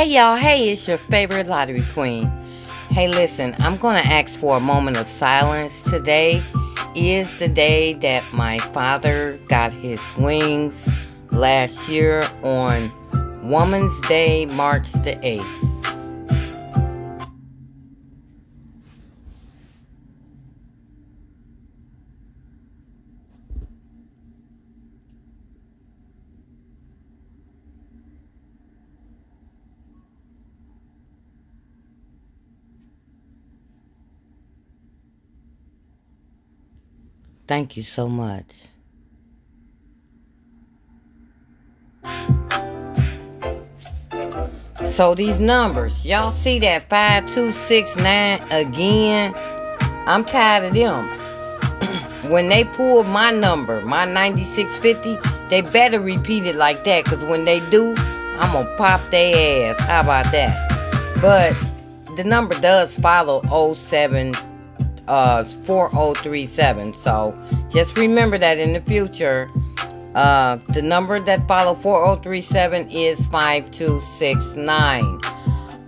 Hey y'all, hey, it's your favorite lottery queen. Hey, listen, I'm going to ask for a moment of silence. Today is the day that my father got his wings last year on Woman's Day, March the 8th. Thank you so much. So these numbers, y'all see that 5269 again? I'm tired of them. when they pull my number, my 9650, they better repeat it like that. Cause when they do, I'm gonna pop their ass. How about that? But the number does follow 07 uh 4037. So just remember that in the future. Uh, the number that follow 4037 is 5269.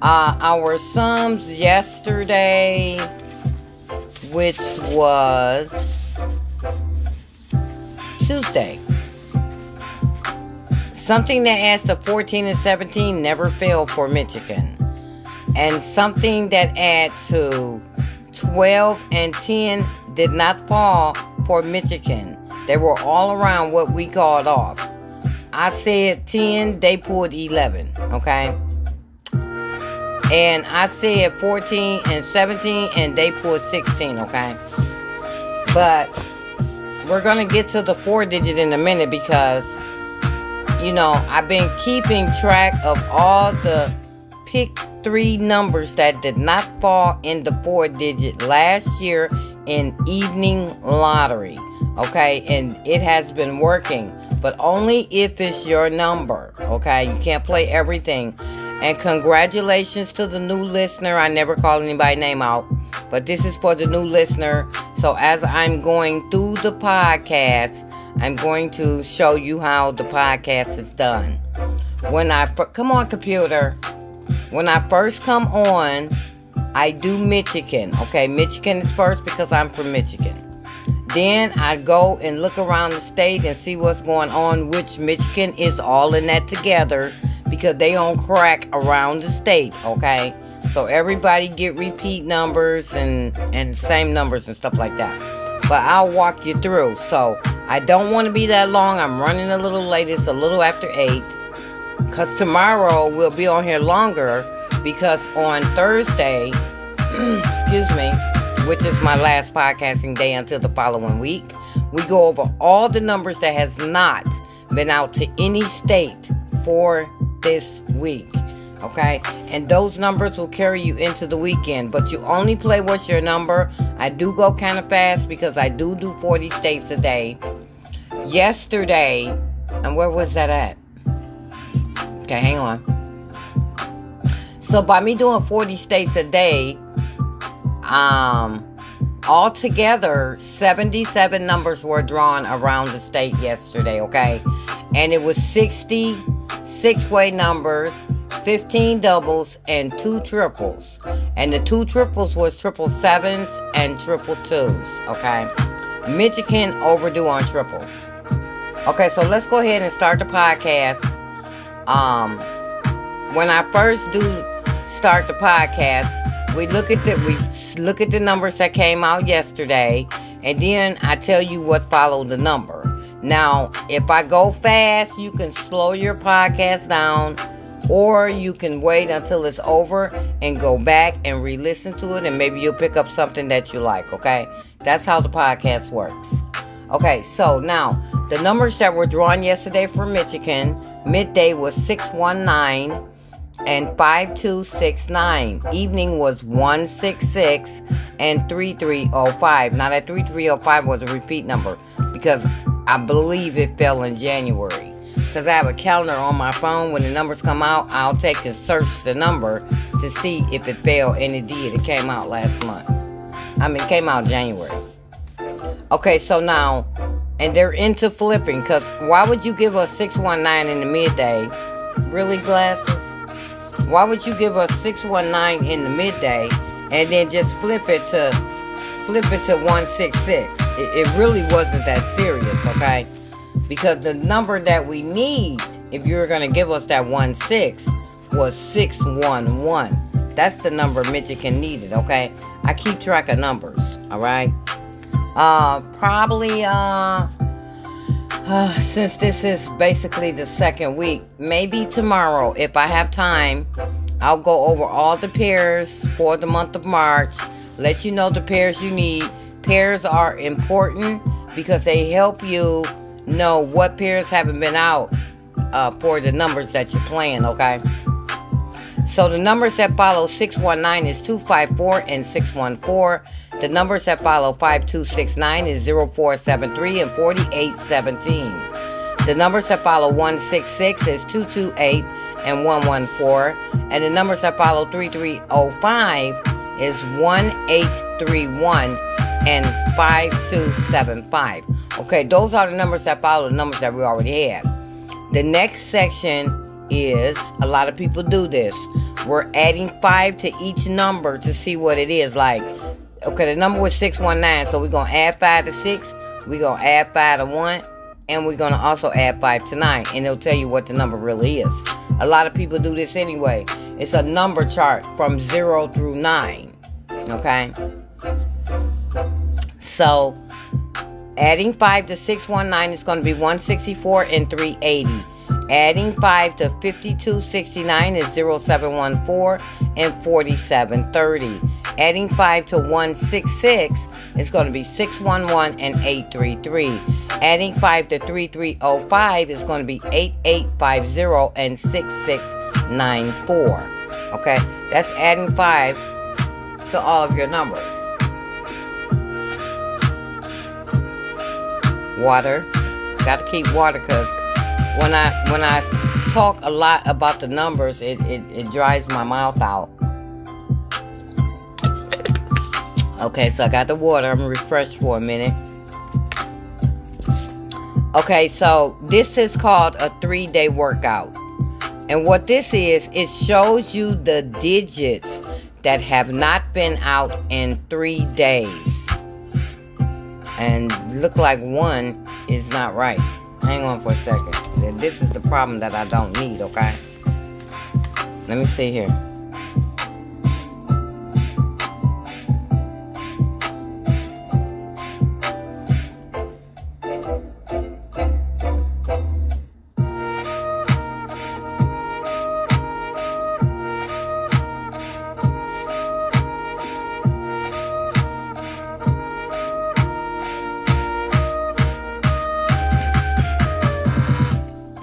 Uh, our sums yesterday, which was Tuesday. Something that adds to 14 and 17 never failed for Michigan. And something that adds to 12 and 10 did not fall for Michigan. They were all around what we called off. I said 10, they pulled 11, okay? And I said 14 and 17, and they pulled 16, okay? But we're going to get to the four digit in a minute because, you know, I've been keeping track of all the pick three numbers that did not fall in the four digit last year in evening lottery. Okay, and it has been working, but only if it's your number. Okay, you can't play everything. And congratulations to the new listener. I never call anybody name out, but this is for the new listener. So as I'm going through the podcast, I'm going to show you how the podcast is done. When I come on computer, when I first come on, I do Michigan. Okay, Michigan is first because I'm from Michigan. Then I go and look around the state and see what's going on, which Michigan is all in that together because they on crack around the state, okay? So everybody get repeat numbers and and same numbers and stuff like that. But I'll walk you through. So I don't want to be that long. I'm running a little late. It's a little after 8. Because tomorrow we'll be on here longer because on Thursday, excuse me, which is my last podcasting day until the following week, we go over all the numbers that has not been out to any state for this week. Okay, and those numbers will carry you into the weekend, but you only play what's your number. I do go kind of fast because I do do 40 states a day. Yesterday, and where was that at? Okay, hang on. So by me doing 40 states a day, um, altogether 77 numbers were drawn around the state yesterday, okay? And it was 60 six-way numbers, 15 doubles, and two triples. And the two triples was triple sevens and triple twos, okay? Michigan overdue on triples. Okay, so let's go ahead and start the podcast um, when I first do start the podcast, we look at the we look at the numbers that came out yesterday, and then I tell you what followed the number. Now, if I go fast, you can slow your podcast down, or you can wait until it's over and go back and re-listen to it, and maybe you'll pick up something that you like. Okay, that's how the podcast works. Okay, so now the numbers that were drawn yesterday for Michigan Midday was 619 and 5269. Evening was 166 and 3305. Now, that 3305 was a repeat number because I believe it fell in January. Because I have a calendar on my phone. When the numbers come out, I'll take and search the number to see if it fell, and it did. It came out last month. I mean, it came out January. Okay, so now and they're into flipping because why would you give us 619 in the midday really glasses Why would you give us 619 in the midday and then just flip it to flip it to 166? It, it really wasn't that serious, okay? Because the number that we need, if you're going to give us that 1 6, was 611. That's the number Michigan needed, okay? I keep track of numbers, alright? Uh, probably, uh, uh, since this is basically the second week, maybe tomorrow, if I have time, I'll go over all the pairs for the month of March, let you know the pairs you need. Pairs are important because they help you know what pairs haven't been out uh, for the numbers that you're playing, okay? So the numbers that follow 619 is 254 and 614. The numbers that follow 5269 is 0473 and 4817. The numbers that follow 166 is 228 and 114. And the numbers that follow 3305 is 1831 and 5275. Okay, those are the numbers that follow the numbers that we already have. The next section is a lot of people do this. We're adding 5 to each number to see what it is like. Okay, the number was 619, so we're going to add 5 to 6, we're going to add 5 to 1, and we're going to also add 5 to 9, and it'll tell you what the number really is. A lot of people do this anyway. It's a number chart from 0 through 9, okay? So, adding 5 to 619 is going to be 164 and 380. Adding 5 to 5269 is 0714 and 4730. Adding 5 to 166 is going to be 611 and 833. Adding 5 to 3305 is going to be 8850 and 6694. Okay, that's adding 5 to all of your numbers. Water. Got to keep water because when I when I talk a lot about the numbers, it, it, it dries my mouth out. Okay, so I got the water. I'm refreshed for a minute. Okay, so this is called a three day workout. And what this is, it shows you the digits that have not been out in three days. And look like one is not right. Hang on for a second. This is the problem that I don't need, okay? Let me see here.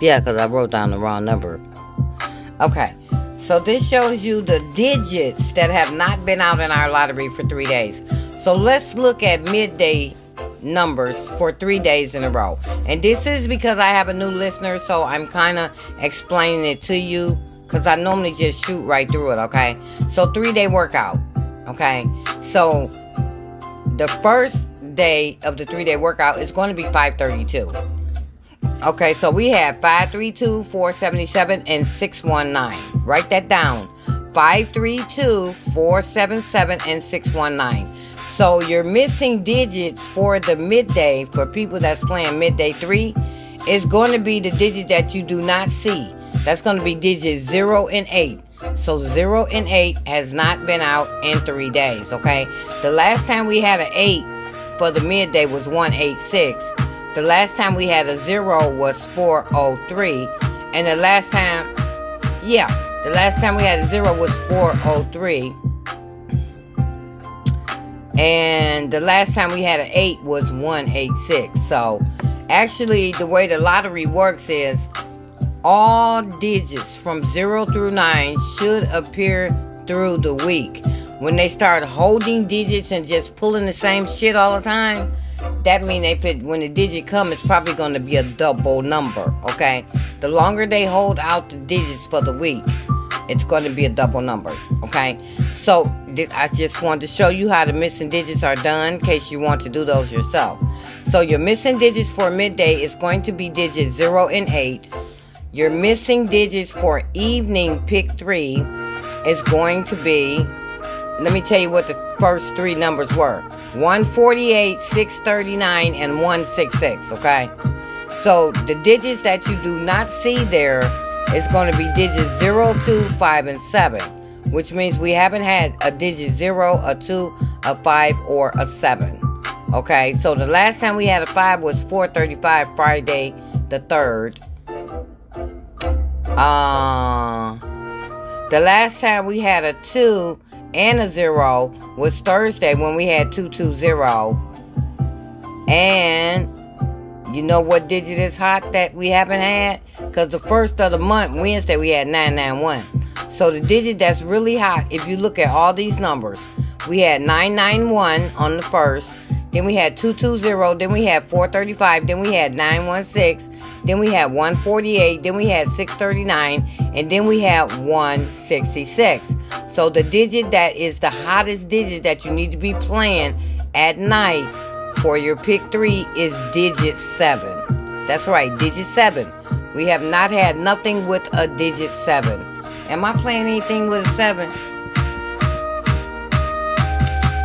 Yeah, because I wrote down the wrong number. Okay. So this shows you the digits that have not been out in our lottery for three days. So let's look at midday numbers for three days in a row. And this is because I have a new listener, so I'm kind of explaining it to you because I normally just shoot right through it, okay? So three day workout, okay? So the first day of the three day workout is going to be 532. Okay, so we have 532, 477, and 619. Write that down. 532, 477, and 619. So your missing digits for the midday, for people that's playing midday 3, is going to be the digit that you do not see. That's going to be digits 0 and 8. So 0 and 8 has not been out in 3 days, okay? The last time we had an 8 for the midday was 186. The last time we had a zero was 403. And the last time, yeah, the last time we had a zero was 403. And the last time we had an 8 was 186. So actually, the way the lottery works is all digits from 0 through 9 should appear through the week. When they start holding digits and just pulling the same shit all the time, that means if it when the digit comes, it's probably going to be a double number. Okay, the longer they hold out the digits for the week, it's going to be a double number. Okay, so I just wanted to show you how the missing digits are done in case you want to do those yourself. So your missing digits for midday is going to be digits 0 and 8. Your missing digits for evening pick three is going to be, let me tell you what the first three numbers were 148, 639, and 166, okay? So the digits that you do not see there is going to be digits 0, 2, 5, and 7, which means we haven't had a digit 0, a 2, a 5, or a 7. Okay, so the last time we had a 5 was 435, Friday the 3rd. Uh, the last time we had a 2 and a 0 was Thursday when we had 220. And you know what digit is hot that we haven't had? Because the first of the month, Wednesday, we had 991. So the digit that's really hot, if you look at all these numbers, we had 991 on the first, then we had 220, then we had 435, then we had 916, then we had 148, then we had 639, and then we had 166. So the digit that is the hottest digit that you need to be playing at night for your pick three is digit seven. That's right, digit seven. We have not had nothing with a digit seven. Am I playing anything with a seven?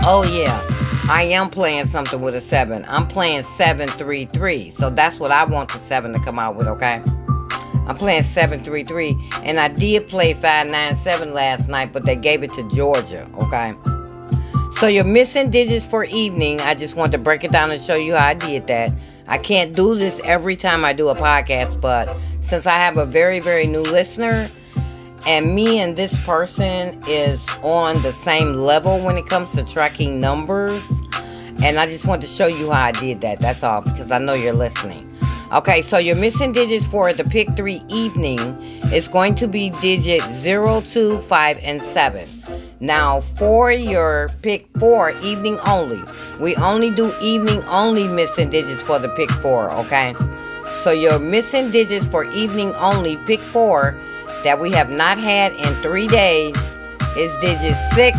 Oh yeah, I am playing something with a seven. I'm playing seven three three. So that's what I want the seven to come out with. Okay. I'm playing 733 and I did play 597 last night, but they gave it to Georgia, okay? So you're missing digits for evening, I just want to break it down and show you how I did that. I can't do this every time I do a podcast, but since I have a very, very new listener, and me and this person is on the same level when it comes to tracking numbers, and I just want to show you how I did that. That's all, because I know you're listening. Okay, so your missing digits for the pick three evening is going to be digit 0, 2, 5, and 7. Now, for your pick four, evening only, we only do evening only missing digits for the pick four, okay? So, your missing digits for evening only, pick four, that we have not had in three days is digit six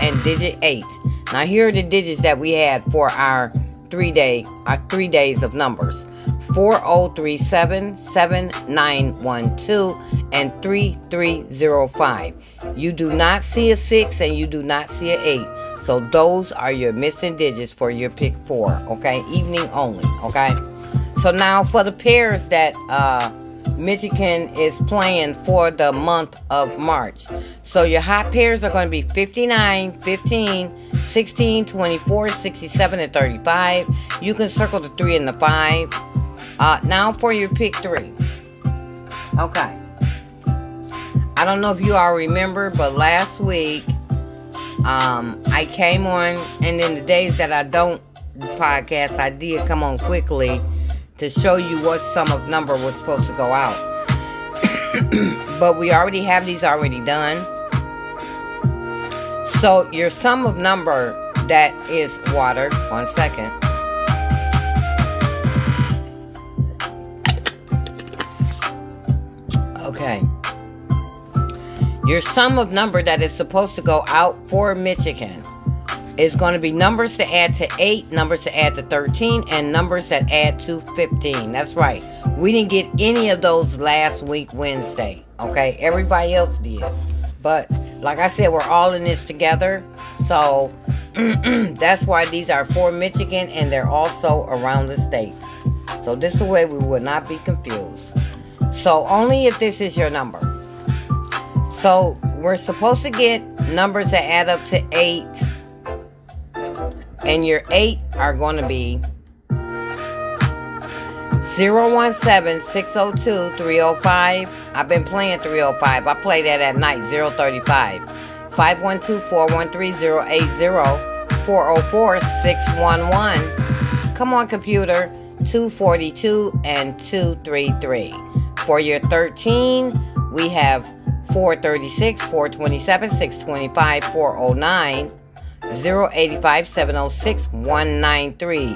and digit eight. Now, here are the digits that we had for our three day, our three days of numbers. 4037 7912 and 3305. You do not see a 6 and you do not see an 8. So those are your missing digits for your pick 4, okay? Evening only, okay? So now for the pairs that uh, Michigan is playing for the month of March. So your hot pairs are going to be 59, 15, 16, 24, 67, and 35. You can circle the 3 and the 5. Uh, now for your pick 3. Okay. I don't know if you all remember, but last week um, I came on, and in the days that I don't podcast, I did come on quickly to show you what sum of number was supposed to go out. but we already have these already done. So your sum of number that is water. One second. Okay. Your sum of number that is supposed to go out for Michigan is going to be numbers to add to 8, numbers to add to 13, and numbers that add to 15. That's right. We didn't get any of those last week Wednesday. Okay? Everybody else did. But like I said, we're all in this together. So that's why these are for Michigan and they're also around the state. So this way we will not be confused. So only if this is your number. So we're supposed to get numbers that add up to 8. And your 8 are going to be 017-602-305. I've been playing 305. I play that at night, 035. 512-413-080. 404-611. Come on, computer. 242 and 233. For your 13, we have 436, 427, 625, 409, 085, 706, 193.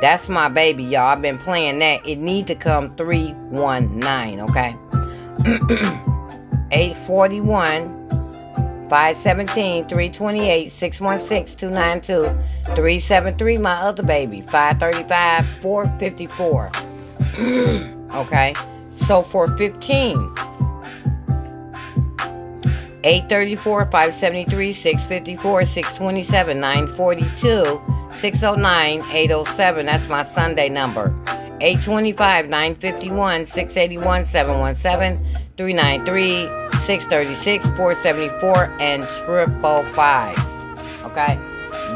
That's my baby, y'all. I've been playing that. It need to come 319, okay? 841, 517, 328, 616, 292, 373, my other baby. 535, 454. okay? So for 15, 834, 573, 654, 627, 942, 609, 807. That's my Sunday number. 825, 951, 681, 717, 393, 636, 474, and triple fives. Okay?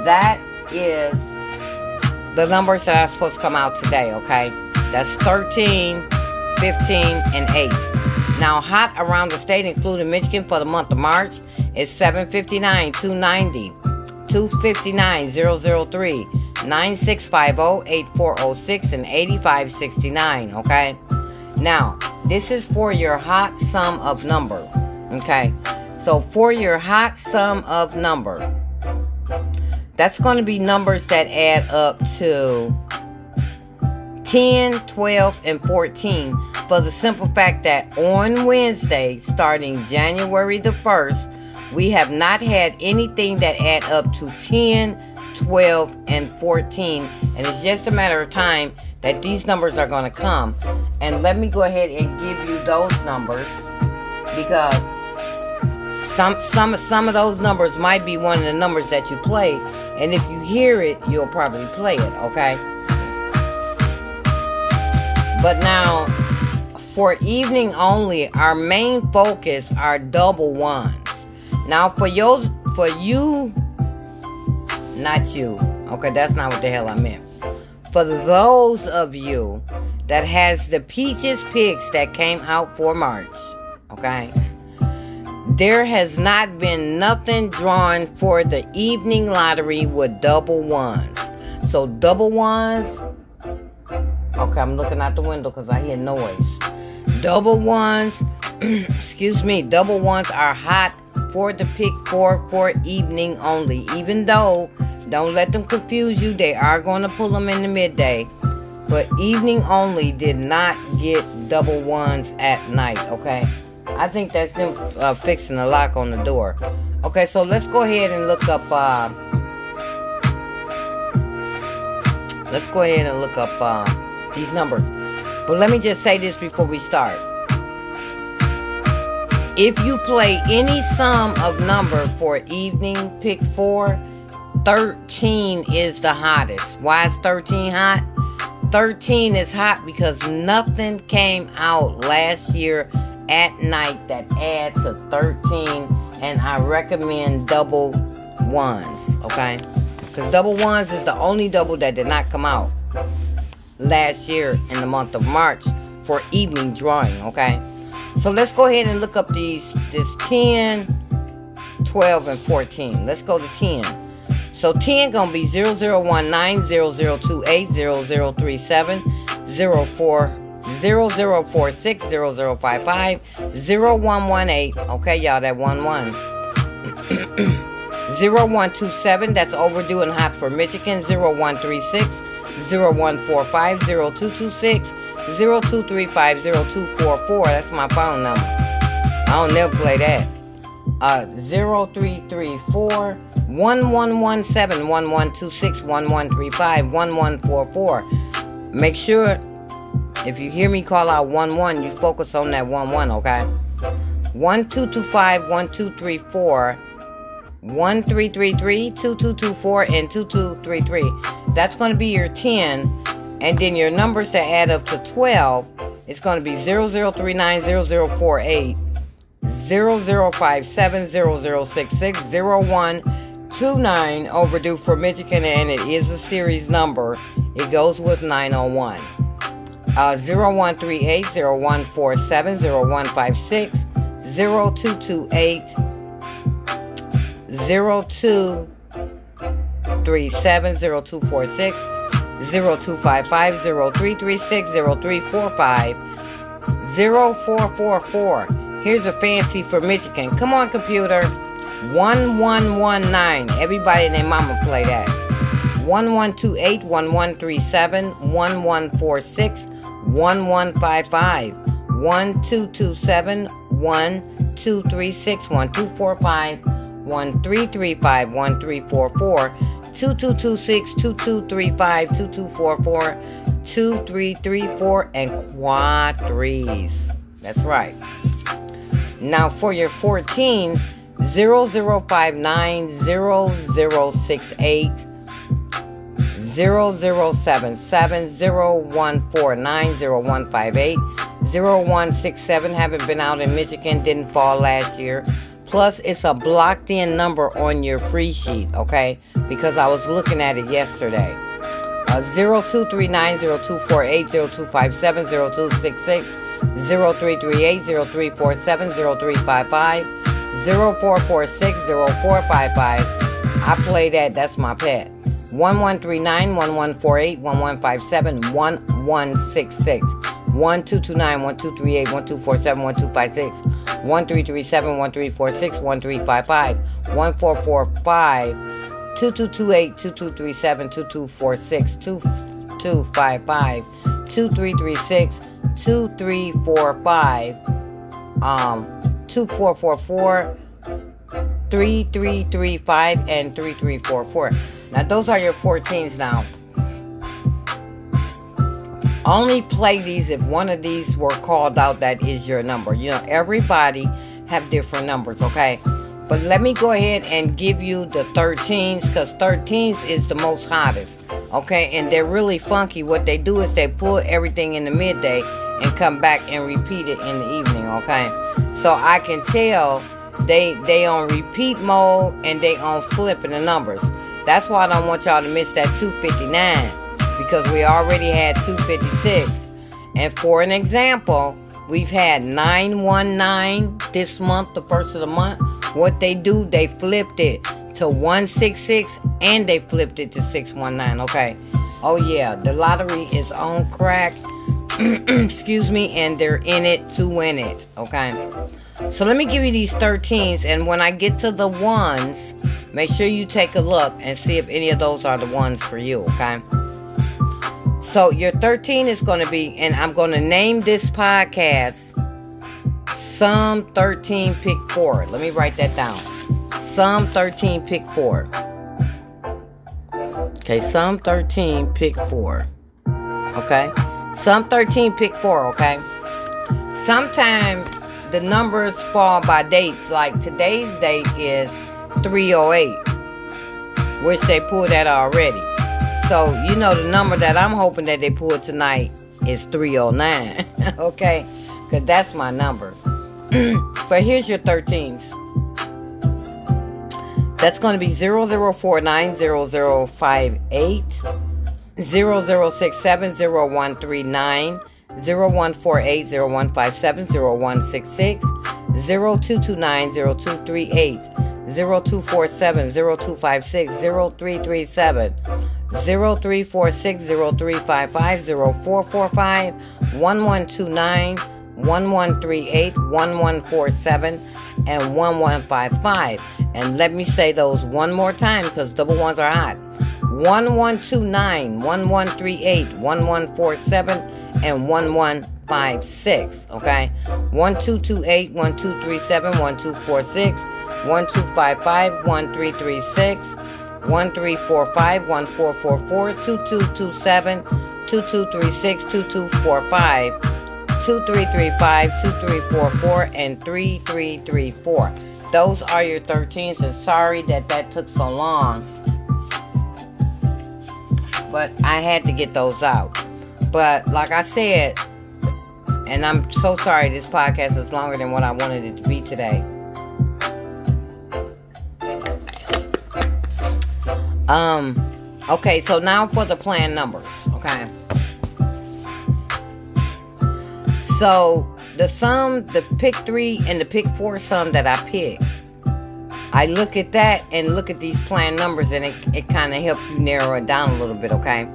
That is the numbers that are supposed to come out today, okay? That's 13, 15, and 8. Now, hot around the state, including Michigan, for the month of March is 759, 290, 259, 003, 9650, 8406, and 8569, okay? Now, this is for your hot sum of number, okay? So, for your hot sum of number, that's going to be numbers that add up to 10, 12, and 14 for the simple fact that on Wednesday, starting January the 1st, we have not had anything that add up to 10, 12, and 14. And it's just a matter of time that these numbers are going to come. And let me go ahead and give you those numbers because some some some of those numbers might be one of the numbers that you play and if you hear it you'll probably play it okay but now, for evening only, our main focus are double ones. Now, for yours, for you, not you. Okay, that's not what the hell I meant. For those of you that has the peaches picks that came out for March, okay, there has not been nothing drawn for the evening lottery with double ones. So double ones Okay, I'm looking out the window because I hear noise. Double ones, excuse me, double ones are hot for the pick for for evening only. Even though, don't let them confuse you, they are going to pull them in the midday. But evening only did not get double ones at night, okay? I think that's them uh, fixing the lock on the door. Okay, so let's go ahead and look up. Uh, let's go ahead and look up. Uh, these numbers. But let me just say this before we start. If you play any sum of number for evening pick four, 13 is the hottest. Why is 13 hot? 13 is hot because nothing came out last year at night that add to 13 and I recommend double ones, okay? Because double ones is the only double that did not come out last year in the month of March for evening drawing, okay? So let's go ahead and look up these this 10, 12, and 14. Let's go to 10. So 10 gonna be 0019, 0028, 0037, 04, 0046, 0055, 0118. Okay, y'all, that 1 1. 0127, that's overdue and hot for Michigan. 0136, 0145 0226 0235 0244. That's my phone number. I don't never play that. Uh, 0334 1117 1126 1135 1144. Make sure if you hear me call out 11, you focus on that 11, okay? 1225 1234 1333 2224 and 2233. That's going to be your 10. And then your numbers that add up to 12 is going to be 0039 0048 0057 0066 0129 overdue for Michigan and it is a series number. It goes with 901. Uh, 0138 0147 0156 0228 0237 0246 0255 0336 0345 0444. Here's a fancy for Michigan. Come on, computer. 1119. Everybody and their mama play that. 1128 1137 1146 1155 1227 1236 1245 1335 1344 2226 2235 2244 two, three, three, four, and quad threes. That's right. Now for your 14, 0059, 0068, 0077, 0149, 0158, 0167. Haven't been out in Michigan, didn't fall last year. Plus, it's a blocked in number on your free sheet, okay? Because I was looking at it yesterday. Uh, 0239 0248 0257 0266 0338 0347 0355 0446 0455. I play that, that's my pet. 1139 1148 1157 1166 1229 1238 1247 1256 1337 1346 1355 1445 2228 2237 2246 2255 2336 2345 um 2444 3335 and 3344 now those are your 14s now only play these if one of these were called out that is your number. You know, everybody have different numbers, okay? But let me go ahead and give you the 13s because 13s is the most hottest, okay? And they're really funky. What they do is they pull everything in the midday and come back and repeat it in the evening, okay? So I can tell they they on repeat mode and they on flipping the numbers. That's why I don't want y'all to miss that 259 because we already had 256. And for an example, we've had 919 this month, the first of the month. What they do, they flipped it to 166 and they flipped it to 619. Okay. Oh, yeah. The lottery is on crack. Excuse me. And they're in it to win it. Okay. So let me give you these 13s. And when I get to the ones, make sure you take a look and see if any of those are the ones for you. Okay. So your 13 is going to be, and I'm going to name this podcast Sum 13 Pick 4. Let me write that down. Sum 13 Pick 4. Okay, Sum 13 Pick 4. Okay? Sum 13 Pick 4, okay? Sometimes the numbers fall by dates. Like today's date is 308, which they pulled that already. So, you know, the number that I'm hoping that they pull tonight is 309. okay? Because that's my number. but here's your 13s. That's going to be 0049 0058 0067 0139 0148 0157 0166 0229 0238 0247 0256 0337 0346 0355 0445 1129 1138 1147 and 1155 and let me say those one more time because double ones are hot. 1129 1138 1147 and 1156 okay? 1228 1237 1246 1255 1336 1345 1444 2227 2236 2245 2335 2344 and 3334 those are your 13s and sorry that that took so long but I had to get those out. But like I said and I'm so sorry this podcast is longer than what I wanted it to be today Um, okay, so now for the plan numbers, okay? So the sum, the pick three and the pick four sum that I picked, I look at that and look at these plan numbers and it, it kind of helps you narrow it down a little bit, okay?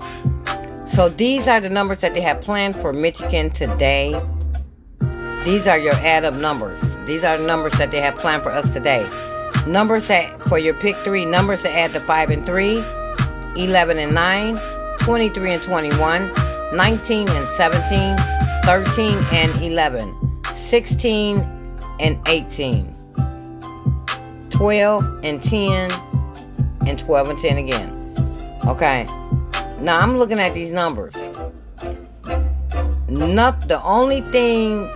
So these are the numbers that they have planned for Michigan today. These are your add up numbers. These are the numbers that they have planned for us today. Numbers that for your pick three, numbers to add to 5 and 3, 11 and 9, 23 and 21, 19 and 17, 13 and 11, 16 and 18, 12 and 10, and 12 and 10 again. Okay. Now I'm looking at these numbers. not the only thing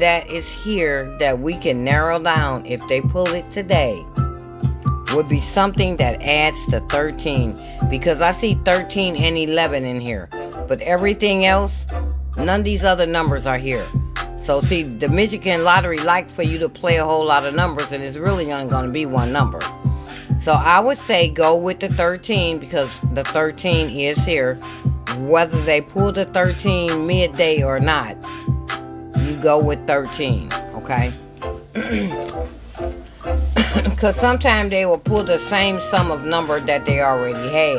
that is here that we can narrow down if they pull it today would be something that adds to 13 because I see 13 and 11 in here. But everything else, none of these other numbers are here. So see, the Michigan lottery likes for you to play a whole lot of numbers and it's really only going to be one number. So I would say go with the 13 because the 13 is here. Whether they pull the 13 midday or not, go with 13, okay? Because sometimes they will pull the same sum of number that they already had.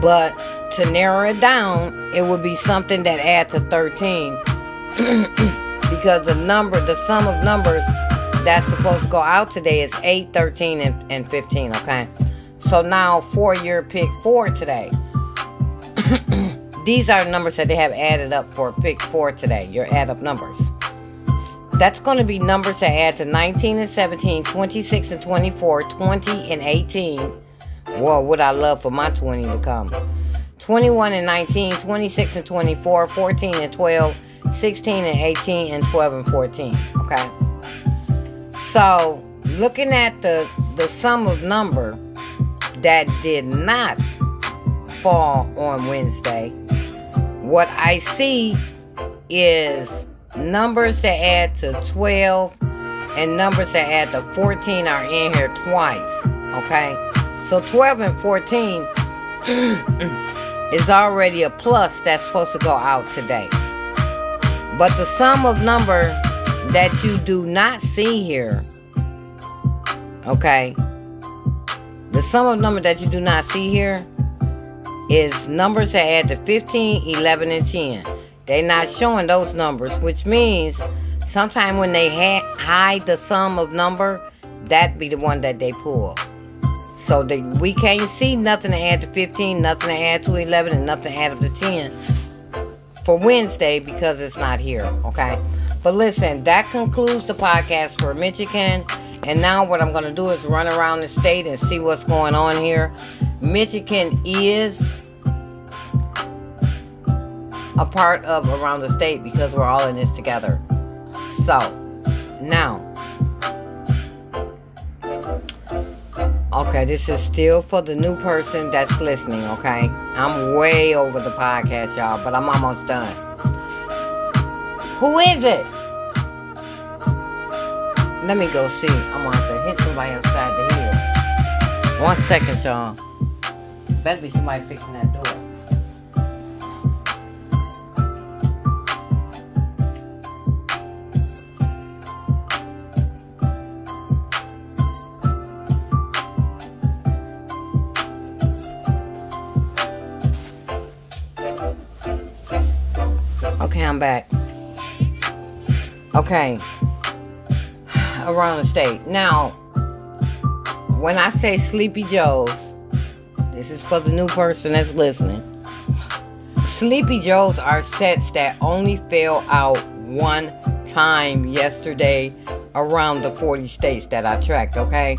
But to narrow it down, it would be something that adds to 13. because the number, the sum of numbers that's supposed to go out today is 8, 13, and, and 15, okay? So now for your pick four today. These are numbers that they have added up for pick four today, your add up numbers. That's going to be numbers that add to 19 and 17, 26 and 24, 20 and 18. Well, would I love for my 20 to come? 21 and 19, 26 and 24, 14 and 12, 16 and 18, and 12 and 14. Okay? So, looking at the, the sum of number that did not fall on Wednesday, what I see is numbers that add to 12 and numbers that add to 14 are in here twice. Okay? So 12 and 14 is already a plus that's supposed to go out today. But the sum of number that you do not see here, okay? The sum of number that you do not see here is numbers that add to 15, 11, and 10. They're not showing those numbers, which means sometime when they ha- hide the sum of number, that be the one that they pull. So we can't see nothing to add to 15, nothing to add to 11, and nothing to add up to 10 for Wednesday because it's not here. Okay. But listen, that concludes the podcast for Michigan. And now what I'm going to do is run around the state and see what's going on here. Michigan is a part of around the state because we're all in this together. So, now, okay, this is still for the new person that's listening, okay? I'm way over the podcast, y'all, but I'm almost done. Who is it? Let me go see. I'm gonna have to hit somebody outside the hill. One second, y'all. Better be somebody fixing that door. Back. Okay. Around the state. Now, when I say Sleepy Joe's, this is for the new person that's listening. Sleepy Joe's are sets that only fell out one time yesterday around the 40 states that I tracked, okay?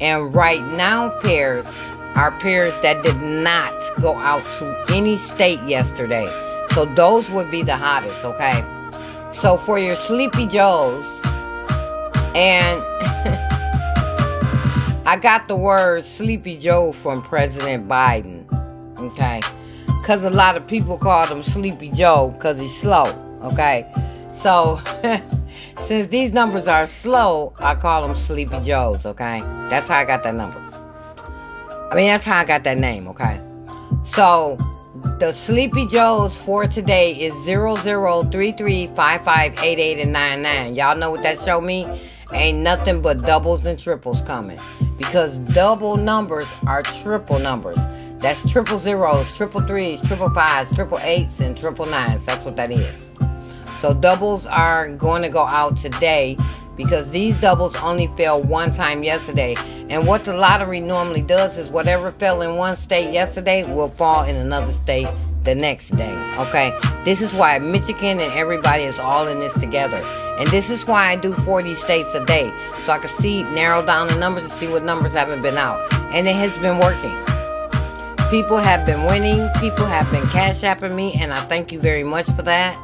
And right now, pairs are pairs that did not go out to any state yesterday. So those would be the hottest, okay? So for your Sleepy Joes, and I got the word Sleepy Joe from President Biden, okay? Because a lot of people call him Sleepy Joe because he's slow, okay? So since these numbers are slow, I call them Sleepy Joes, okay? That's how I got that number. I mean, that's how I got that name, okay? So the Sleepy Joes for today is 00335588 and 99. Y'all know what that show me? Ain't nothing but doubles and triples coming. Because double numbers are triple numbers. That's triple zeros, triple threes, triple fives, triple eights, and triple nines. That's what that is. So doubles are going to go out today because these doubles only fell one time yesterday. And what the lottery normally does is whatever fell in one state yesterday will fall in another state the next day. Okay? This is why Michigan and everybody is all in this together. And this is why I do 40 states a day. So I can see, narrow down the numbers and see what numbers haven't been out. And it has been working. People have been winning. People have been cash apping me, and I thank you very much for that.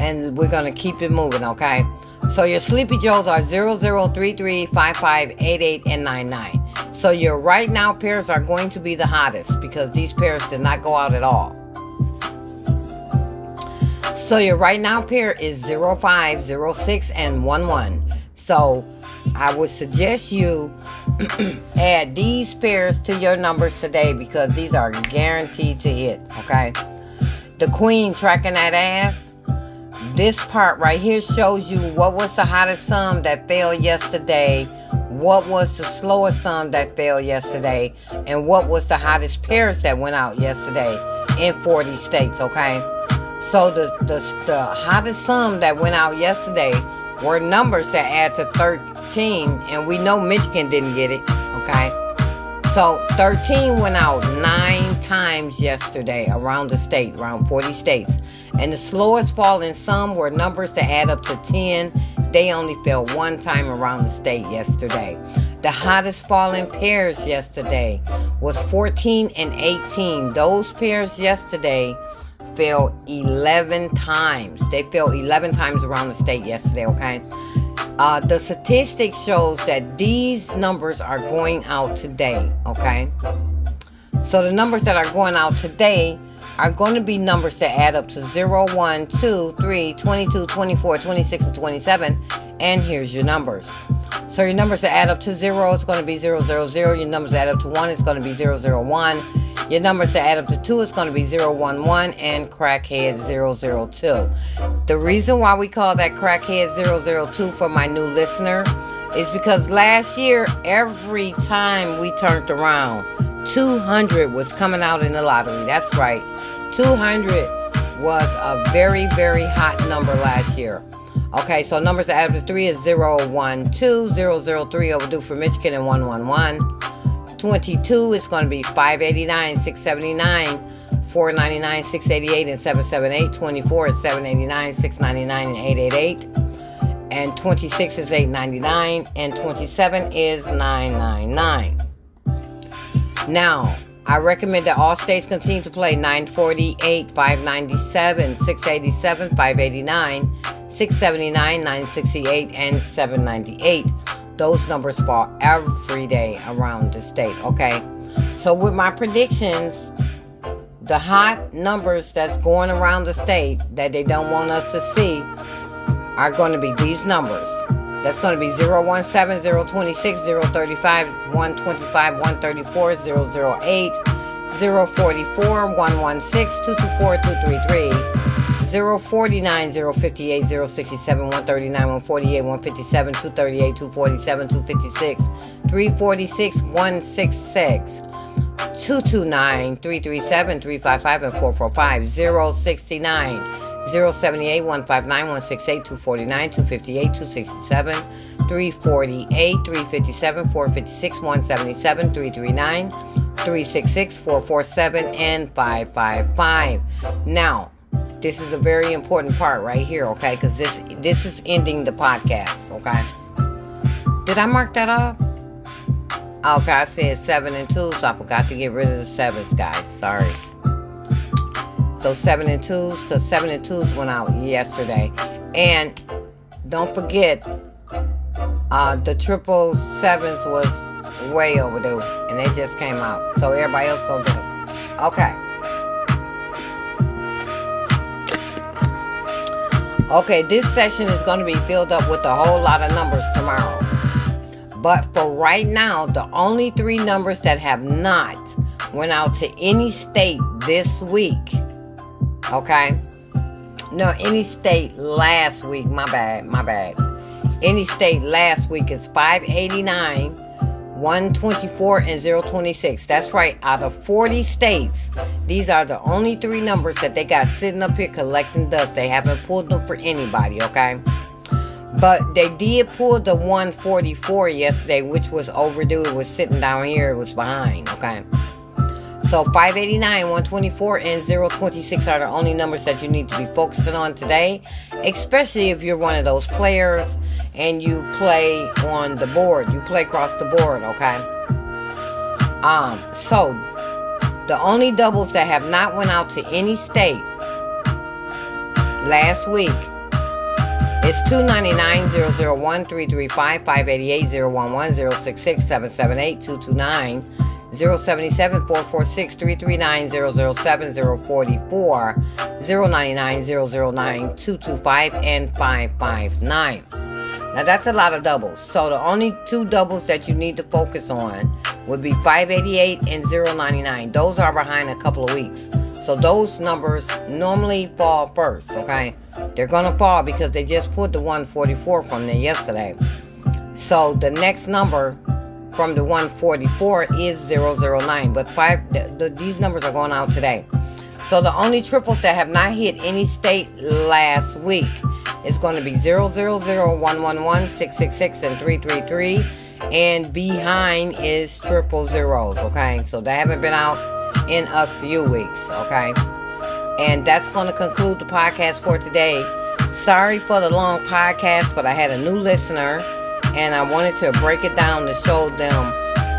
And we're gonna keep it moving, okay? So your Sleepy Joes are 0033, 5588, and 99. So your right now pairs are going to be the hottest because these pairs did not go out at all. So your right now pair is 05, 06, and 11. So I would suggest you add these pairs to your numbers today because these are guaranteed to hit, okay? The queen tracking that ass. This part right here shows you what was the hottest sum that fell yesterday, what was the slowest sum that fell yesterday, and what was the hottest pairs that went out yesterday in 40 states, okay? So the, the, the hottest sum that went out yesterday were numbers that add to 13, and we know Michigan didn't get it, okay? So 13 went out nine times yesterday around the state, around 40 states. And the slowest falling sum were numbers that add up to 10. They only fell one time around the state yesterday. The hottest falling pairs yesterday was 14 and 18. Those pairs yesterday fell 11 times. They fell 11 times around the state yesterday, okay? Uh, the statistics shows that these numbers are going out today, okay? So the numbers that are going out today are going to be numbers that add up to 0, 1, 2, 3, 22, 24, 26, and 27. And here's your numbers. So your numbers that add up to 0 is going to be 0, 0, 0. Your numbers that add up to 1 is going to be 0, 0, 1. Your numbers to add up to 2 is going to be 011 and crackhead 002. The reason why we call that crackhead 002 for my new listener is because last year, every time we turned around, 200 was coming out in the lottery. That's right. 200 was a very, very hot number last year. Okay, so numbers to 3 is 012, 003 overdue for Michigan, and 111. 22 is going to be 589 679 499 688 and 778 24 is 789 699 and 888 and 26 is 899 and 27 is 999 now I recommend that all states continue to play 948, 597, 687, 589, 679, 968, and 798 those numbers fall every day around the state, okay? So with my predictions, the hot numbers that's going around the state that they don't want us to see are going to be these numbers. That's going to be 017, 026, 035, 125, 134, 008, 044, 116, 224, 233. 049, 058, 067, 139, 148, 157, 238, 247, 256, 346, 166, 229, 337, 355, and 445, 069. 078 159 168 249 258 267 348 357 456 177 339 366 447 and 555 now this is a very important part right here, okay? Because this this is ending the podcast, okay? Did I mark that up? Okay, I said seven and two, so I forgot to get rid of the sevens, guys. Sorry. So seven and twos, because seven and twos went out yesterday. And don't forget, uh, the triple sevens was way overdue, and they just came out. So everybody else go get them. Okay. Okay, this session is going to be filled up with a whole lot of numbers tomorrow. But for right now, the only three numbers that have not went out to any state this week, okay? No, any state last week, my bad, my bad. Any state last week is 589 124 and 026. That's right. Out of 40 states, these are the only three numbers that they got sitting up here collecting dust. They haven't pulled them for anybody, okay? But they did pull the 144 yesterday, which was overdue. It was sitting down here. It was behind, okay? So 589, 124, and 026 are the only numbers that you need to be focusing on today, especially if you're one of those players and you play on the board. You play across the board, okay? Um, so The only doubles that have not went out to any state last week is 299 001 335 588 011 066 778 229 077 446 339 007 044 099 009 225 and 559. Now that's a lot of doubles. So the only two doubles that you need to focus on would be 588 and 099. Those are behind a couple of weeks. So those numbers normally fall first, okay? They're gonna fall because they just put the 144 from there yesterday. So the next number from the 144 is 009, but five the, the, these numbers are going out today. So the only triples that have not hit any state last week is going to be 000, 111, 666, and 333. And behind is triple zeros, okay? So they haven't been out in a few weeks, okay? And that's going to conclude the podcast for today. Sorry for the long podcast, but I had a new listener and I wanted to break it down to show them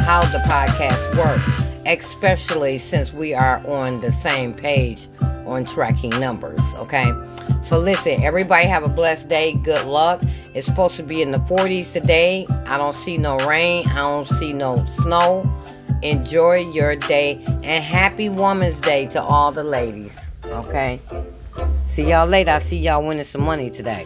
how the podcast works, especially since we are on the same page on tracking numbers. Okay, so listen, everybody have a blessed day. Good luck. It's supposed to be in the 40s today. I don't see no rain, I don't see no snow. Enjoy your day and happy Woman's Day to all the ladies. Okay, see y'all later. I see y'all winning some money today.